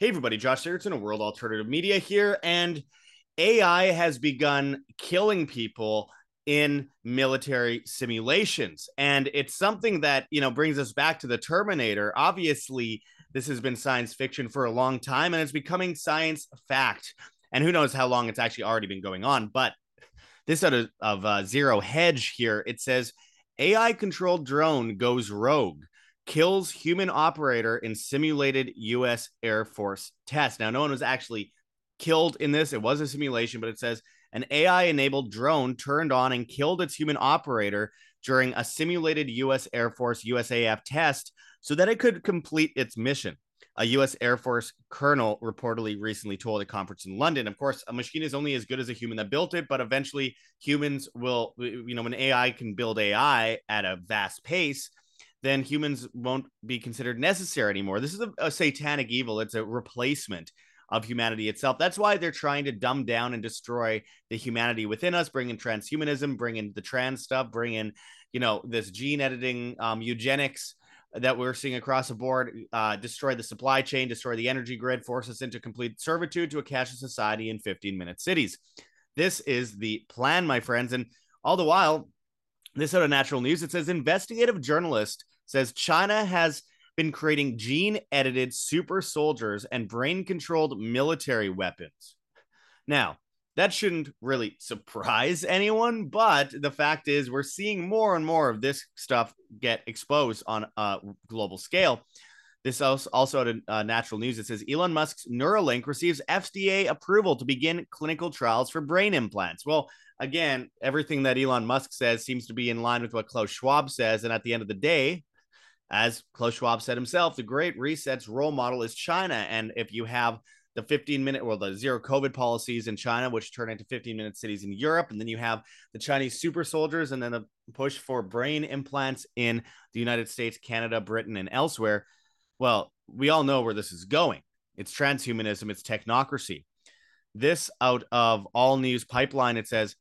Hey, everybody, Josh Sigurdson of World Alternative Media here. And AI has begun killing people in military simulations. And it's something that, you know, brings us back to the Terminator. Obviously, this has been science fiction for a long time and it's becoming science fact. And who knows how long it's actually already been going on. But this out of, of uh, Zero Hedge here, it says AI controlled drone goes rogue kills human operator in simulated U.S. Air Force test. Now, no one was actually killed in this. It was a simulation, but it says an AI enabled drone turned on and killed its human operator during a simulated U.S. Air Force USAF test so that it could complete its mission. A U.S. Air Force colonel reportedly recently told a conference in London. Of course, a machine is only as good as a human that built it, but eventually humans will, you know, when AI can build AI at a vast pace, then humans won't be considered necessary anymore. This is a, a, satanic evil. It's a replacement of humanity itself. That's why they're trying to dumb down and destroy the humanity within us, bring in transhumanism, bring in the trans stuff, bring in, you know, this gene editing, um, eugenics that we're seeing across the board, uh, destroy the supply chain, destroy the energy grid, force us into complete servitude to a cashless society in 15 minute cities. This is the plan, my friends. And all the while, this out of natural news, it says investigative journalist says China has been creating gene edited super soldiers and brain controlled military weapons. Now, that shouldn't really surprise anyone, but the fact is, we're seeing more and more of this stuff get exposed on a global scale. This also, at uh, Natural News. It says Elon Musk's Neuralink receives FDA approval to begin clinical trials for brain implants. Well, again, everything that Elon Musk says seems to be in line with what Klaus Schwab says. And at the end of the day, as Klaus Schwab said himself, the Great Reset's role model is China. And if you have the 15 minute or the zero COVID policies in China, which turn into 15 minute cities in Europe, and then you have the Chinese super soldiers, and then the push for brain implants in the United States, Canada, Britain, and elsewhere. Well, we all know where this is going. It's transhumanism, it's technocracy. This out of all news pipeline, it says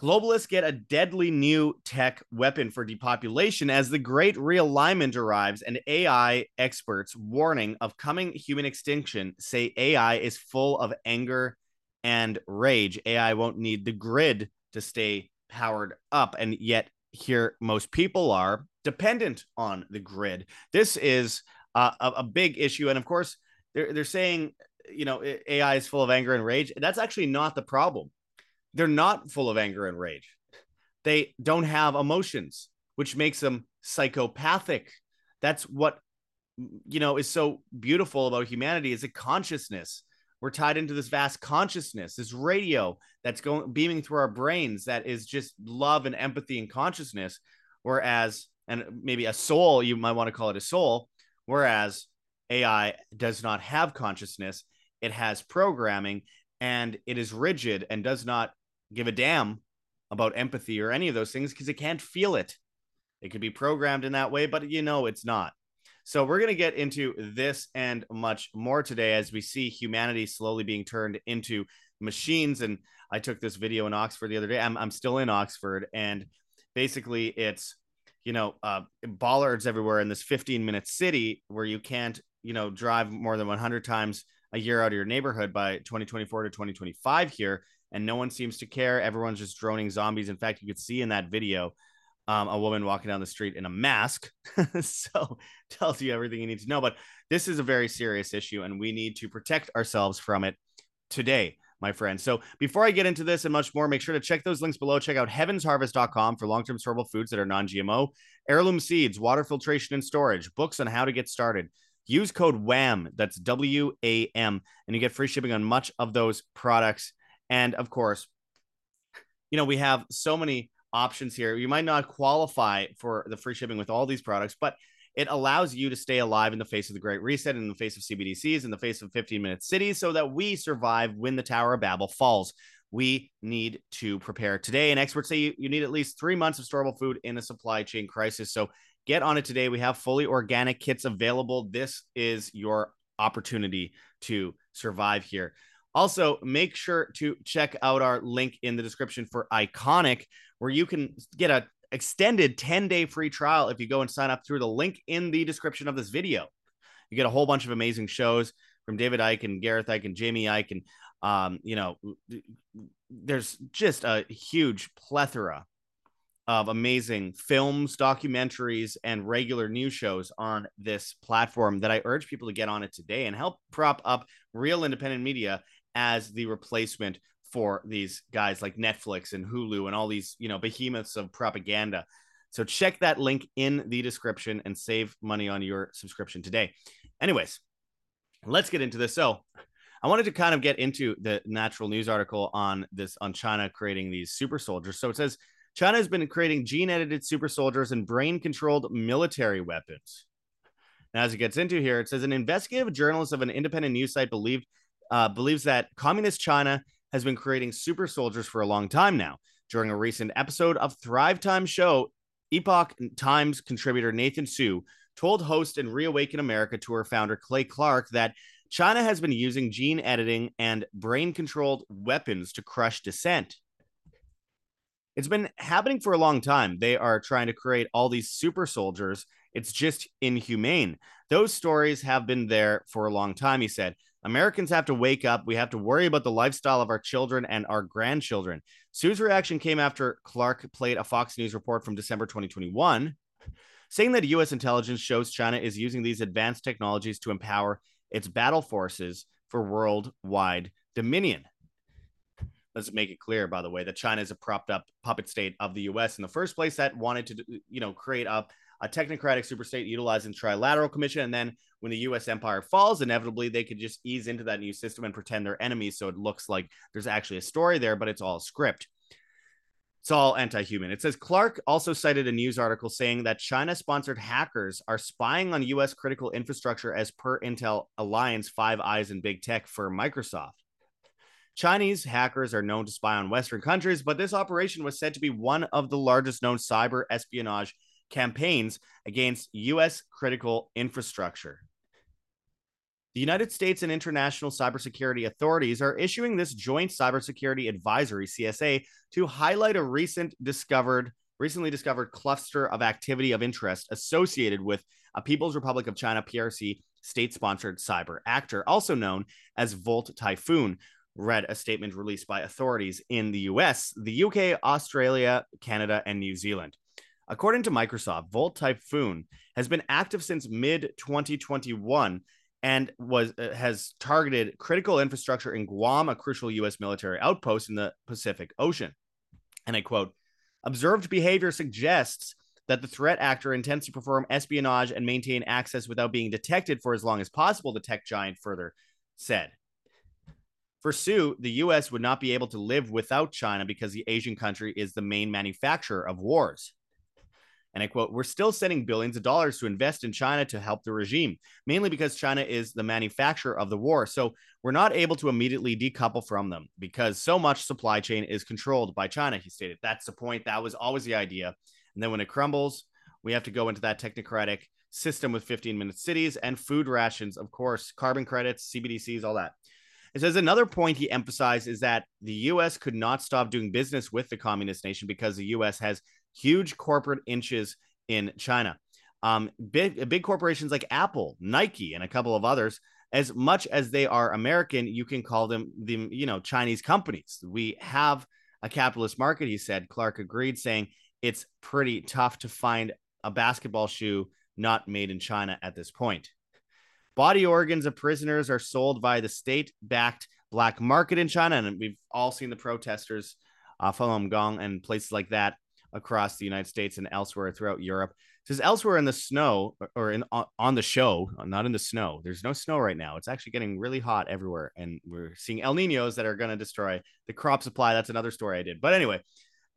Globalists get a deadly new tech weapon for depopulation as the great realignment arrives, and AI experts warning of coming human extinction say AI is full of anger and rage. AI won't need the grid to stay powered up, and yet here most people are dependent on the grid. This is uh, a, a big issue, and of course, they're they're saying you know AI is full of anger and rage. That's actually not the problem they're not full of anger and rage. They don't have emotions, which makes them psychopathic. That's what you know is so beautiful about humanity is a consciousness. We're tied into this vast consciousness, this radio that's going beaming through our brains that is just love and empathy and consciousness. Whereas, and maybe a soul, you might want to call it a soul, whereas AI does not have consciousness, it has programming and it is rigid and does not give a damn about empathy or any of those things because it can't feel it. It could be programmed in that way, but you know it's not. So we're going to get into this and much more today as we see humanity slowly being turned into machines. And I took this video in Oxford the other day. I'm, I'm still in Oxford, and basically it's you know uh, bollards everywhere in this 15 minute city where you can't you know drive more than 100 times a year out of your neighborhood by 2024 to 2025 here and no one seems to care. Everyone's just droning zombies. In fact, you could see in that video um, a woman walking down the street in a mask. so tells you everything you need to know. But this is a very serious issue, and we need to protect ourselves from it today, my friends. So before I get into this and much more, make sure to check those links below. Check out heavensharvest.com for long term storable foods that are non GMO, heirloom seeds, water filtration and storage, books on how to get started. Use code WAM, that's W A M, and you get free shipping on much of those products and of course, you know, we have so many options here. You might not qualify for the free shipping with all these products, but it allows you to stay alive in the face of the Great Reset, in the face of CBDCs, in the face of 15 minute cities, so that we survive when the Tower of Babel falls. We need to prepare today. And experts say you, you need at least three months of storable food in a supply chain crisis. So get on it today. We have fully organic kits available. This is your opportunity to survive here. Also, make sure to check out our link in the description for Ickonic, where you can get a extended 10 day free trial if you go and sign up through the link in the description of this video. You get a whole bunch of amazing shows from David Icke and Gareth Icke and Jamie Icke. And, um, you know, there's just a huge plethora of amazing films, documentaries, and regular news shows on this platform that I urge people to get on it today and help prop up real independent media as the replacement for these guys like Netflix and Hulu and all these, you know, behemoths of propaganda. So check that link in the description and save money on your subscription today. Anyways, let's get into this. So, I wanted to kind of get into the natural news article on this on China creating these super soldiers. So it says China has been creating gene edited super soldiers and brain controlled military weapons. Now, as it gets into here, it says an investigative journalist of an independent news site believed uh, believes that communist China has been creating super soldiers for a long time now. During a recent episode of Thrive Time show, Epoch Times contributor Nathan Su told host and Reawaken America tour founder Clay Clark that China has been using gene editing and brain controlled weapons to crush dissent. It's been happening for a long time. They are trying to create all these super soldiers. It's just inhumane. Those stories have been there for a long time, he said. Americans have to wake up. We have to worry about the lifestyle of our children and our grandchildren. Su's reaction came after Clark played a Fox News report from December 2021, saying that U.S. intelligence shows China is using these advanced technologies to empower its battle forces for worldwide dominion. Let's make it clear, by the way, that China is a propped up puppet state of the U.S. in the first place that wanted to, you know, create up a technocratic superstate utilizing trilateral commission. And then when the US empire falls, inevitably they could just ease into that new system and pretend they're enemies. So it looks like there's actually a story there, but it's all script. It's all anti human. It says Clark also cited a news article saying that China sponsored hackers are spying on US critical infrastructure as per Intel Alliance Five Eyes and Big Tech for Microsoft. Chinese hackers are known to spy on Western countries, but this operation was said to be one of the largest known cyber espionage campaigns against U.S. critical infrastructure. The United States and international cybersecurity authorities are issuing this joint cybersecurity advisory CSA to highlight a recent discovered recently discovered cluster of activity of interest associated with a People's Republic of China PRC state-sponsored cyber actor also known as Volt Typhoon read a statement released by authorities in the US, the UK, Australia, Canada and New Zealand. According to Microsoft, Volt Typhoon has been active since mid 2021 and was uh, has targeted critical infrastructure in Guam, a crucial U.S. military outpost in the Pacific Ocean. And I quote: "Observed behavior suggests." That the threat actor intends to perform espionage and maintain access without being detected for as long as possible, the tech giant further said. For Su, the US would not be able to live without China because the Asian country is the main manufacturer of wars. And I quote, We're still sending billions of dollars to invest in China to help the regime, mainly because China is the manufacturer of the war. So we're not able to immediately decouple from them because so much supply chain is controlled by China, he stated. That's the point. That was always the idea. And then when it crumbles, we have to go into that technocratic system with 15 minute cities and food rations, of course, carbon credits, CBDCs, all that. It says another point he emphasized is that the US could not stop doing business with the communist nation because the US has huge corporate inches in China. Um, big big corporations like Apple, Nike, and a couple of others. As much as they are American, you can call them the you know Chinese companies. We have a capitalist market, he said. Clark agreed, saying it's pretty tough to find a basketball shoe not made in China at this point. Body organs of prisoners are sold via the state backed black market in China. And we've all seen the protesters, uh, Falun Gong and places like that across the United States and elsewhere throughout Europe. It says elsewhere in the snow or in on the show, not in the snow. There's no snow right now. It's actually getting really hot everywhere, and we're seeing El Ninos that are going to destroy the crop supply. That's another story I did. But anyway,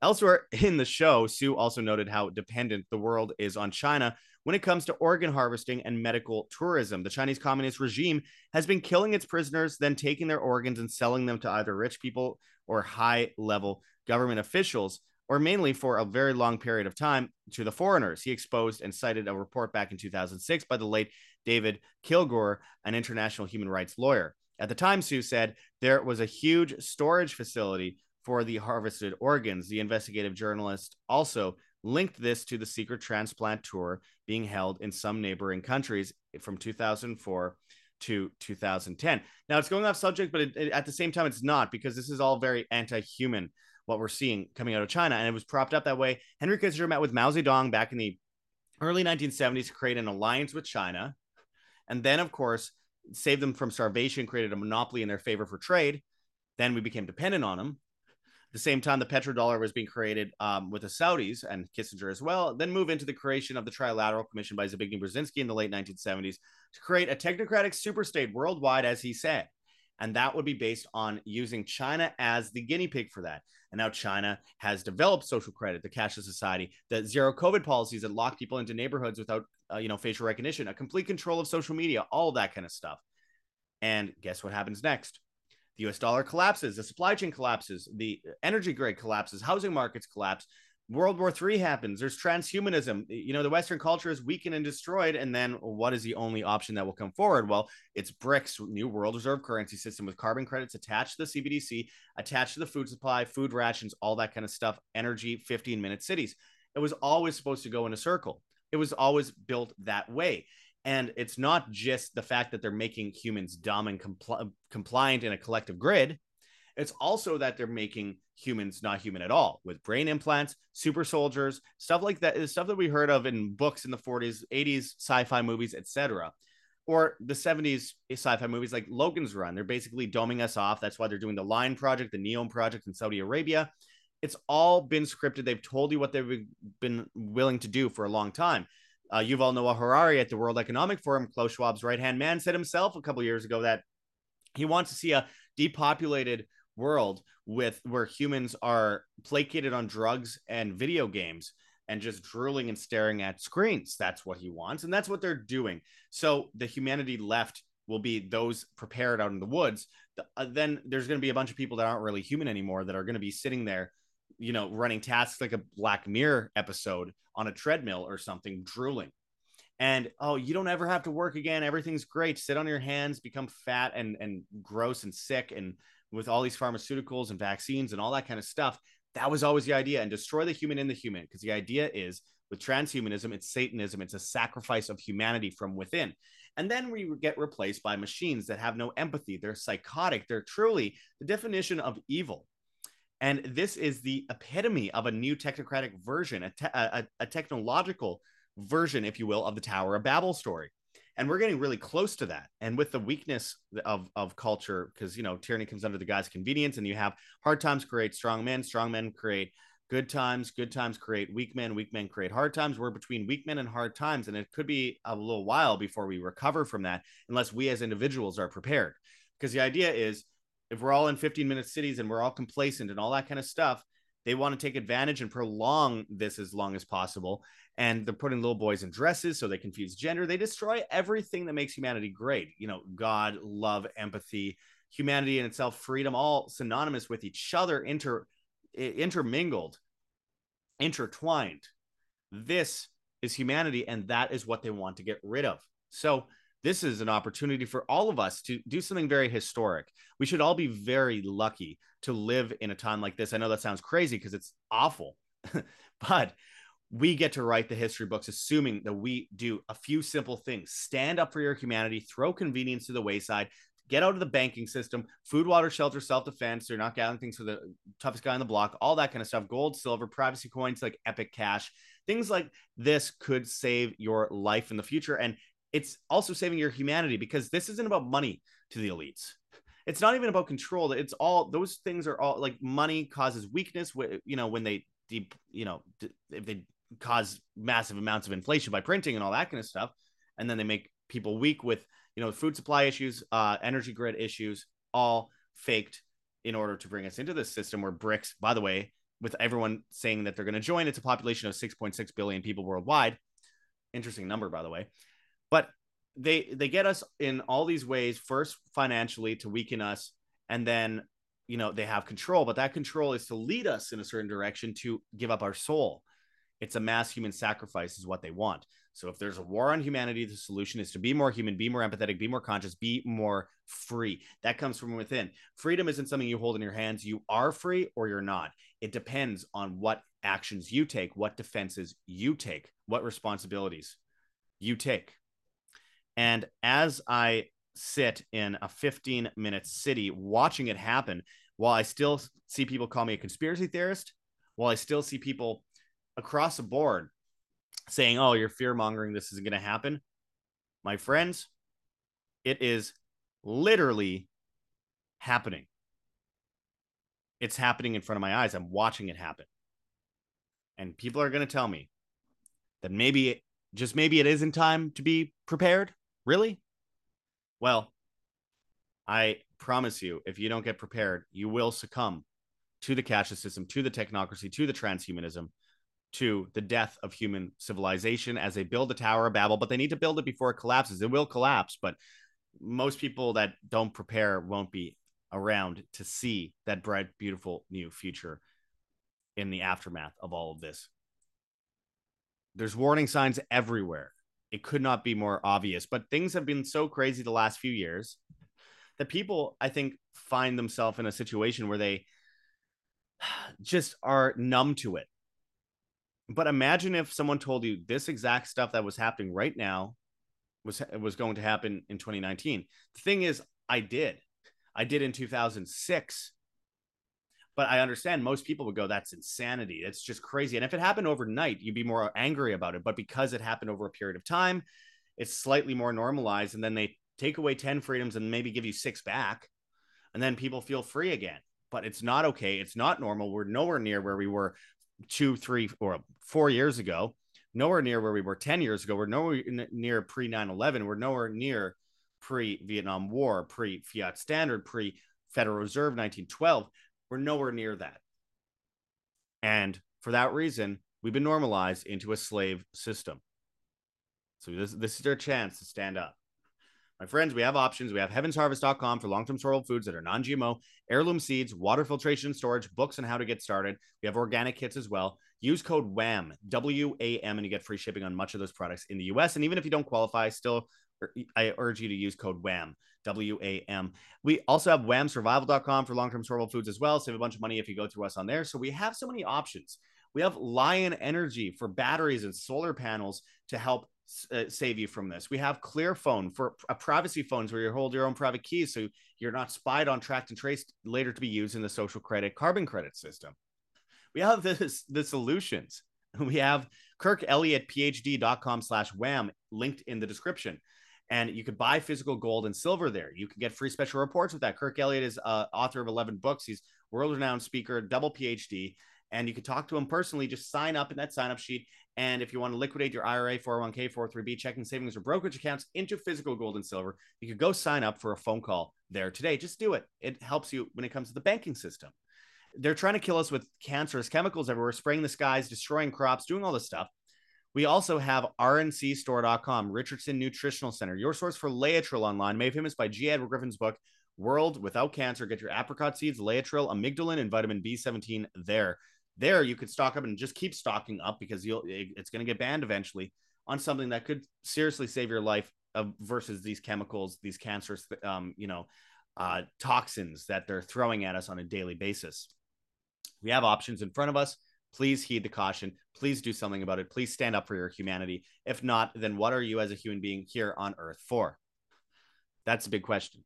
elsewhere in the show, Su also noted how dependent the world is on China when it comes to organ harvesting and medical tourism. The Chinese Communist regime has been killing its prisoners, then taking their organs and selling them to either rich people or high level government officials or mainly for a very long period of time to the foreigners. He exposed and cited a report back in 2006 by the late David Kilgour, an international human rights lawyer. At the time, Su said there was a huge storage facility for the harvested organs. The investigative journalist also linked this to the secret transplant tour being held in some neighboring countries from 2004 to 2010. Now it's going off subject, but it, it, at the same time, it's not because this is all very anti-human. What we're seeing coming out of China, and it was propped up that way. Henry Kissinger met with Mao Zedong back in the early 1970s to create an alliance with China, and then, of course, saved them from starvation, created a monopoly in their favor for trade. Then we became dependent on them. At the same time, the petrodollar was being created um, with the Saudis and Kissinger as well. Then move into the creation of the Trilateral Commission by Zbigniew Brzezinski in the late 1970s to create a technocratic superstate worldwide, as he said. And that would be based on using China as the guinea pig for that. And now China has developed social credit, the cashless society, the zero COVID policies that lock people into neighborhoods without, uh, you know, facial recognition, a complete control of social media, all that kind of stuff. And guess what happens next? The US dollar collapses, the supply chain collapses, the energy grid collapses, housing markets collapse. World War III happens. There's transhumanism. You know, the Western culture is weakened and destroyed. And then what is the only option that will come forward? Well, it's BRICS, new world reserve currency system with carbon credits attached to the CBDC, attached to the food supply, food rations, all that kind of stuff, energy, 15 minute cities. It was always supposed to go in a circle. It was always built that way. And it's not just the fact that they're making humans dumb and compl- compliant in a collective grid. It's also that they're making humans not human at all with brain implants, super soldiers, stuff like that, stuff that we heard of in books in the 40s, 80s, sci-fi movies, etc. Or the 70s sci-fi movies like Logan's Run. They're basically doming us off. That's why they're doing the Line Project, the Neom Project in Saudi Arabia. It's all been scripted. They've told you what they've been willing to do for a long time. Uh, Yuval Noah Harari at the World Economic Forum, Klaus Schwab's right hand man, said himself a couple years ago that he wants to see a depopulated world with where humans are placated on drugs and video games and just drooling and staring at screens. That's what he wants, and that's what they're doing. So the humanity left will be those prepared out in the woods. Uh, then there's going to be a bunch of people that aren't really human anymore that are going to be sitting there you know, running tasks like a Black Mirror episode on a treadmill or something, drooling. And oh, you don't ever have to work again. Everything's great. Sit on your hands, become fat and and gross and sick, and with all these pharmaceuticals and vaccines and all that kind of stuff. That was always the idea, and destroy the human in the human. Because the idea is with transhumanism, it's Satanism. It's a sacrifice of humanity from within. And then we get replaced by machines that have no empathy. They're psychotic. They're truly the definition of evil. And this is the epitome of a new technocratic version, a, te- a, a technological version, if you will, of the Tower of Babel story. And we're getting really close to that. And with the weakness of, of culture, because, you know, tyranny comes under the guise of convenience, and you have hard times create strong men, strong men create good times, good times create weak men, weak men create hard times. We're between weak men and hard times. And it could be a little while before we recover from that, unless we as individuals are prepared. Because the idea is if we're all in 15 minute cities and we're all complacent and all that kind of stuff, they want to take advantage and prolong this as long as possible. And they're putting little boys in dresses so they confuse gender. They destroy everything that makes humanity great. You know, God, love, empathy, humanity in itself, freedom, all synonymous with each other, inter intermingled, intertwined. This is humanity, and that is what they want to get rid of. So this is an opportunity for all of us to do something very historic. We should all be very lucky to live in a time like this. I know that sounds crazy because it's awful, but we get to write the history books assuming that we do a few simple things stand up for your humanity, throw convenience to the wayside, get out of the banking system, food, water, shelter, self defense. They're not gathering things for the toughest guy on the block, all that kind of stuff. Gold, silver, privacy coins like Epic Cash, things like this could save your life in the future. And it's also saving your humanity because this isn't about money to the elites. It's not even about control. It's all those things are all like money causes weakness. You know when they you know if they cause massive amounts of inflation by printing and all that kind of stuff, and then they make people weak with you know food supply issues, uh, energy grid issues, all faked in order to bring us into this system where BRICS, by the way, with everyone saying that they're going to join, it's a population of 6.6 billion people worldwide. Interesting number, by the way. But they they get us in all these ways first financially to weaken us and then you know they have control. But that control is to lead us in a certain direction to give up our soul it's a mass human sacrifice is what they want. So if there's a war on humanity the solution is to be more human be more empathetic be more conscious be more free. That comes from within. Freedom isn't something you hold in your hands. You are free or you're not. It depends on what actions you take what defenses you take what responsibilities you take. And as I sit in a 15 minute city watching it happen while I still see people call me a conspiracy theorist, while I still see people across the board saying, oh, you're fear mongering, this isn't going to happen. My friends, it is literally happening. It's happening in front of my eyes. I'm watching it happen. And people are going to tell me that maybe, just maybe it isn't time to be prepared. Really? Well, I promise you, if you don't get prepared, you will succumb to the cashless system, to the technocracy, to the transhumanism, to the death of human civilization as they build the Tower of Babel. But they need to build it before it collapses. It will collapse, but most people that don't prepare won't be around to see that bright, beautiful new future in the aftermath of all of this. There's warning signs everywhere it could not be more obvious. But things have been so crazy the last few years that people, I think, find themselves in a situation where they just are numb to it. But imagine if someone told you this exact stuff that was happening right now was was going to happen in 2019. The thing is, I did. I did in 2006 but I understand most people would go, that's insanity. It's just crazy. And if it happened overnight, you'd be more angry about it. But because it happened over a period of time, it's slightly more normalized. And then they take away 10 freedoms and maybe give you six back. And then people feel free again. But it's not okay. It's not normal. We're nowhere near where we were two, three, or four years ago. Nowhere near where we were 10 years ago. We're nowhere near pre 9 11. We're nowhere near pre Vietnam War, pre Fiat Standard, pre Federal Reserve 1912 we're nowhere near that. And for that reason, we've been normalized into a slave system. So this, this is their chance to stand up. My friends, we have options. We have heavensharvest.com for long term storable foods that are non GMO, heirloom seeds, water filtration storage, books on how to get started. We have organic kits as well. Use code WAM, W A M, and you get free shipping on much of those products in the US. And even if you don't qualify, still, I urge you to use code WAM, W A M. We also have wamsurvival.com for long term storable foods as well. Save a bunch of money if you go through us on there. So we have so many options. We have Lion Energy for batteries and solar panels to help uh, save you from this. We have Clearphone for uh, privacy phones where you hold your own private keys so you're not spied on, tracked, and traced later to be used in the social credit carbon credit system. We have this the solutions. We have Kirk Elliott PhD.com slash wam linked in the description and you could buy physical gold and silver there. You can get free special reports with that. Kirk Elliott is uh, author of 11 books. He's world-renowned speaker, double PhD, and you can talk to him personally. Just sign up in that sign-up sheet. And if you want to liquidate your IRA, 401k, 403b, checking savings, or brokerage accounts into physical gold and silver, you could go sign up for a phone call there today. Just do it. It helps you when it comes to the banking system. They're trying to kill us with cancerous chemicals everywhere, spraying the skies, destroying crops, doing all this stuff. We also have rncstore.com, Richardson Nutritional Center, your source for Laetrile online, made famous by G. Edward Griffin's book, World Without Cancer. Get your apricot seeds, Laetrile, amygdalin, and vitamin B17 there. There, you could stock up and just keep stocking up because you'll it's going to get banned eventually on something that could seriously save your life versus these chemicals, these cancerous, um, you know, uh, toxins that they're throwing at us on a daily basis. We have options in front of us please heed the caution. Please do something about it. Please stand up for your humanity. If not, then what are you as a human being here on earth for? That's a big question.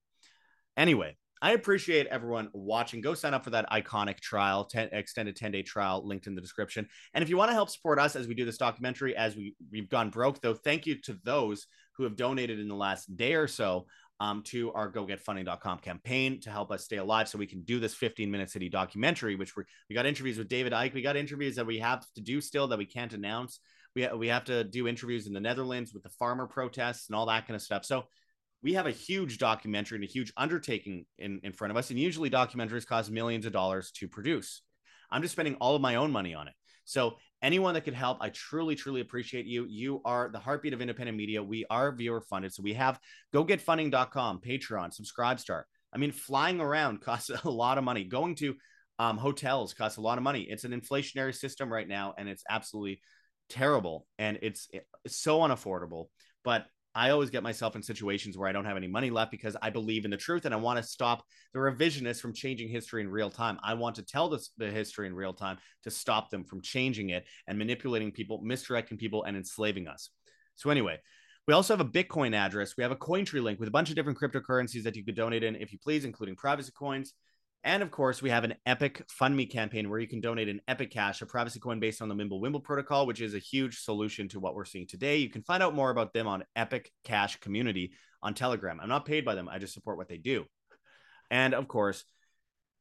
Anyway, I appreciate everyone watching. Go sign up for that Ickonic trial, 10, extended 10 day trial linked in the description. And if you want to help support us as we do this documentary, as we, we've gone broke, though, thank you to those who have donated in the last day or so um, to our gogetfunding.com campaign to help us stay alive so we can do this 15 minute city documentary, which we we got interviews with David Icke. We got interviews that we have to do still that we can't announce. We, we have to do interviews in the Netherlands with the farmer protests and all that kind of stuff. So we have a huge documentary and a huge undertaking in, in front of us. And usually documentaries cost millions of dollars to produce. I'm just spending all of my own money on it. So anyone that could help, I truly, truly appreciate you. You are the heartbeat of independent media. We are viewer funded. So we have gogetfunding.com, Patreon, Subscribestar. I mean, flying around costs a lot of money. Going to um, hotels costs a lot of money. It's an inflationary system right now, and it's absolutely terrible and it's, it's so unaffordable. But I always get myself in situations where I don't have any money left because I believe in the truth and I want to stop the revisionists from changing history in real time. I want to tell this, the history in real time to stop them from changing it and manipulating people, misdirecting people, and enslaving us. So, anyway, We also have a Bitcoin address. We have a Cointree link with a bunch of different cryptocurrencies that you could donate in if you please, including privacy coins. And of course, we have an Epic Fund Me campaign where you can donate an Epic Cash, a privacy coin based on the Mimblewimble protocol, which is a huge solution to what we're seeing today. You can find out more about them on Epic Cash Community on Telegram. I'm not paid by them, I just support what they do. And of course,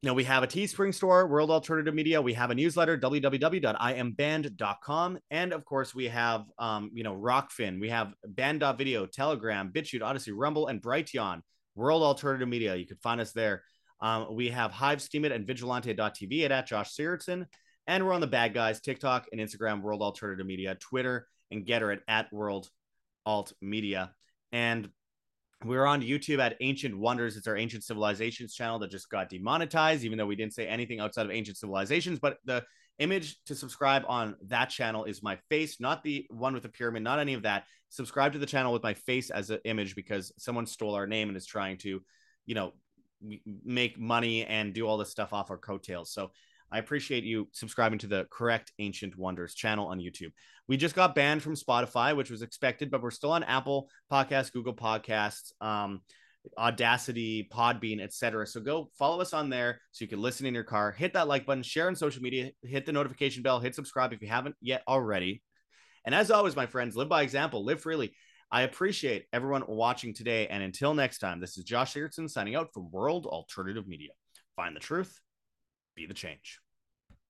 you know, we have a Teespring store, World Alternative Media. We have a newsletter, www.iamband.com. And of course, we have, um, you know, Rokfin. We have Band.video, Telegram, BitChute, Odysee, Rumble, and Brighteon, World Alternative Media. You can find us there. Um, we have Hive, Steemit, and Vigilante.tv at, at Josh Sigurdson. And we're on the bad guys, TikTok and Instagram, World Alternative Media, Twitter, and Gettr at, at World Alt Media. And we're on YouTube at Ancient Wonders. It's our Ancient Civilizations channel that just got demonetized, even though we didn't say anything outside of Ancient Civilizations. But the image to subscribe on that channel is my face, not the one with the pyramid, not any of that. Subscribe to the channel with my face as an image because someone stole our name and is trying to, you know, make money and do all this stuff off our coattails. So I appreciate you subscribing to the correct Ancient Wonders channel on YouTube. We just got banned from Spotify, which was expected, but we're still on Apple Podcasts, Google Podcasts, um, Audacy, Podbean, etc. So go follow us on there so you can listen in your car. Hit that like button, share on social media, hit the notification bell, hit subscribe if you haven't yet already. And as always, my friends, live by example, live freely. I appreciate everyone watching today. And until next time, this is Josh Sigurdson signing out from World Alternative Media. Find the truth, be the change.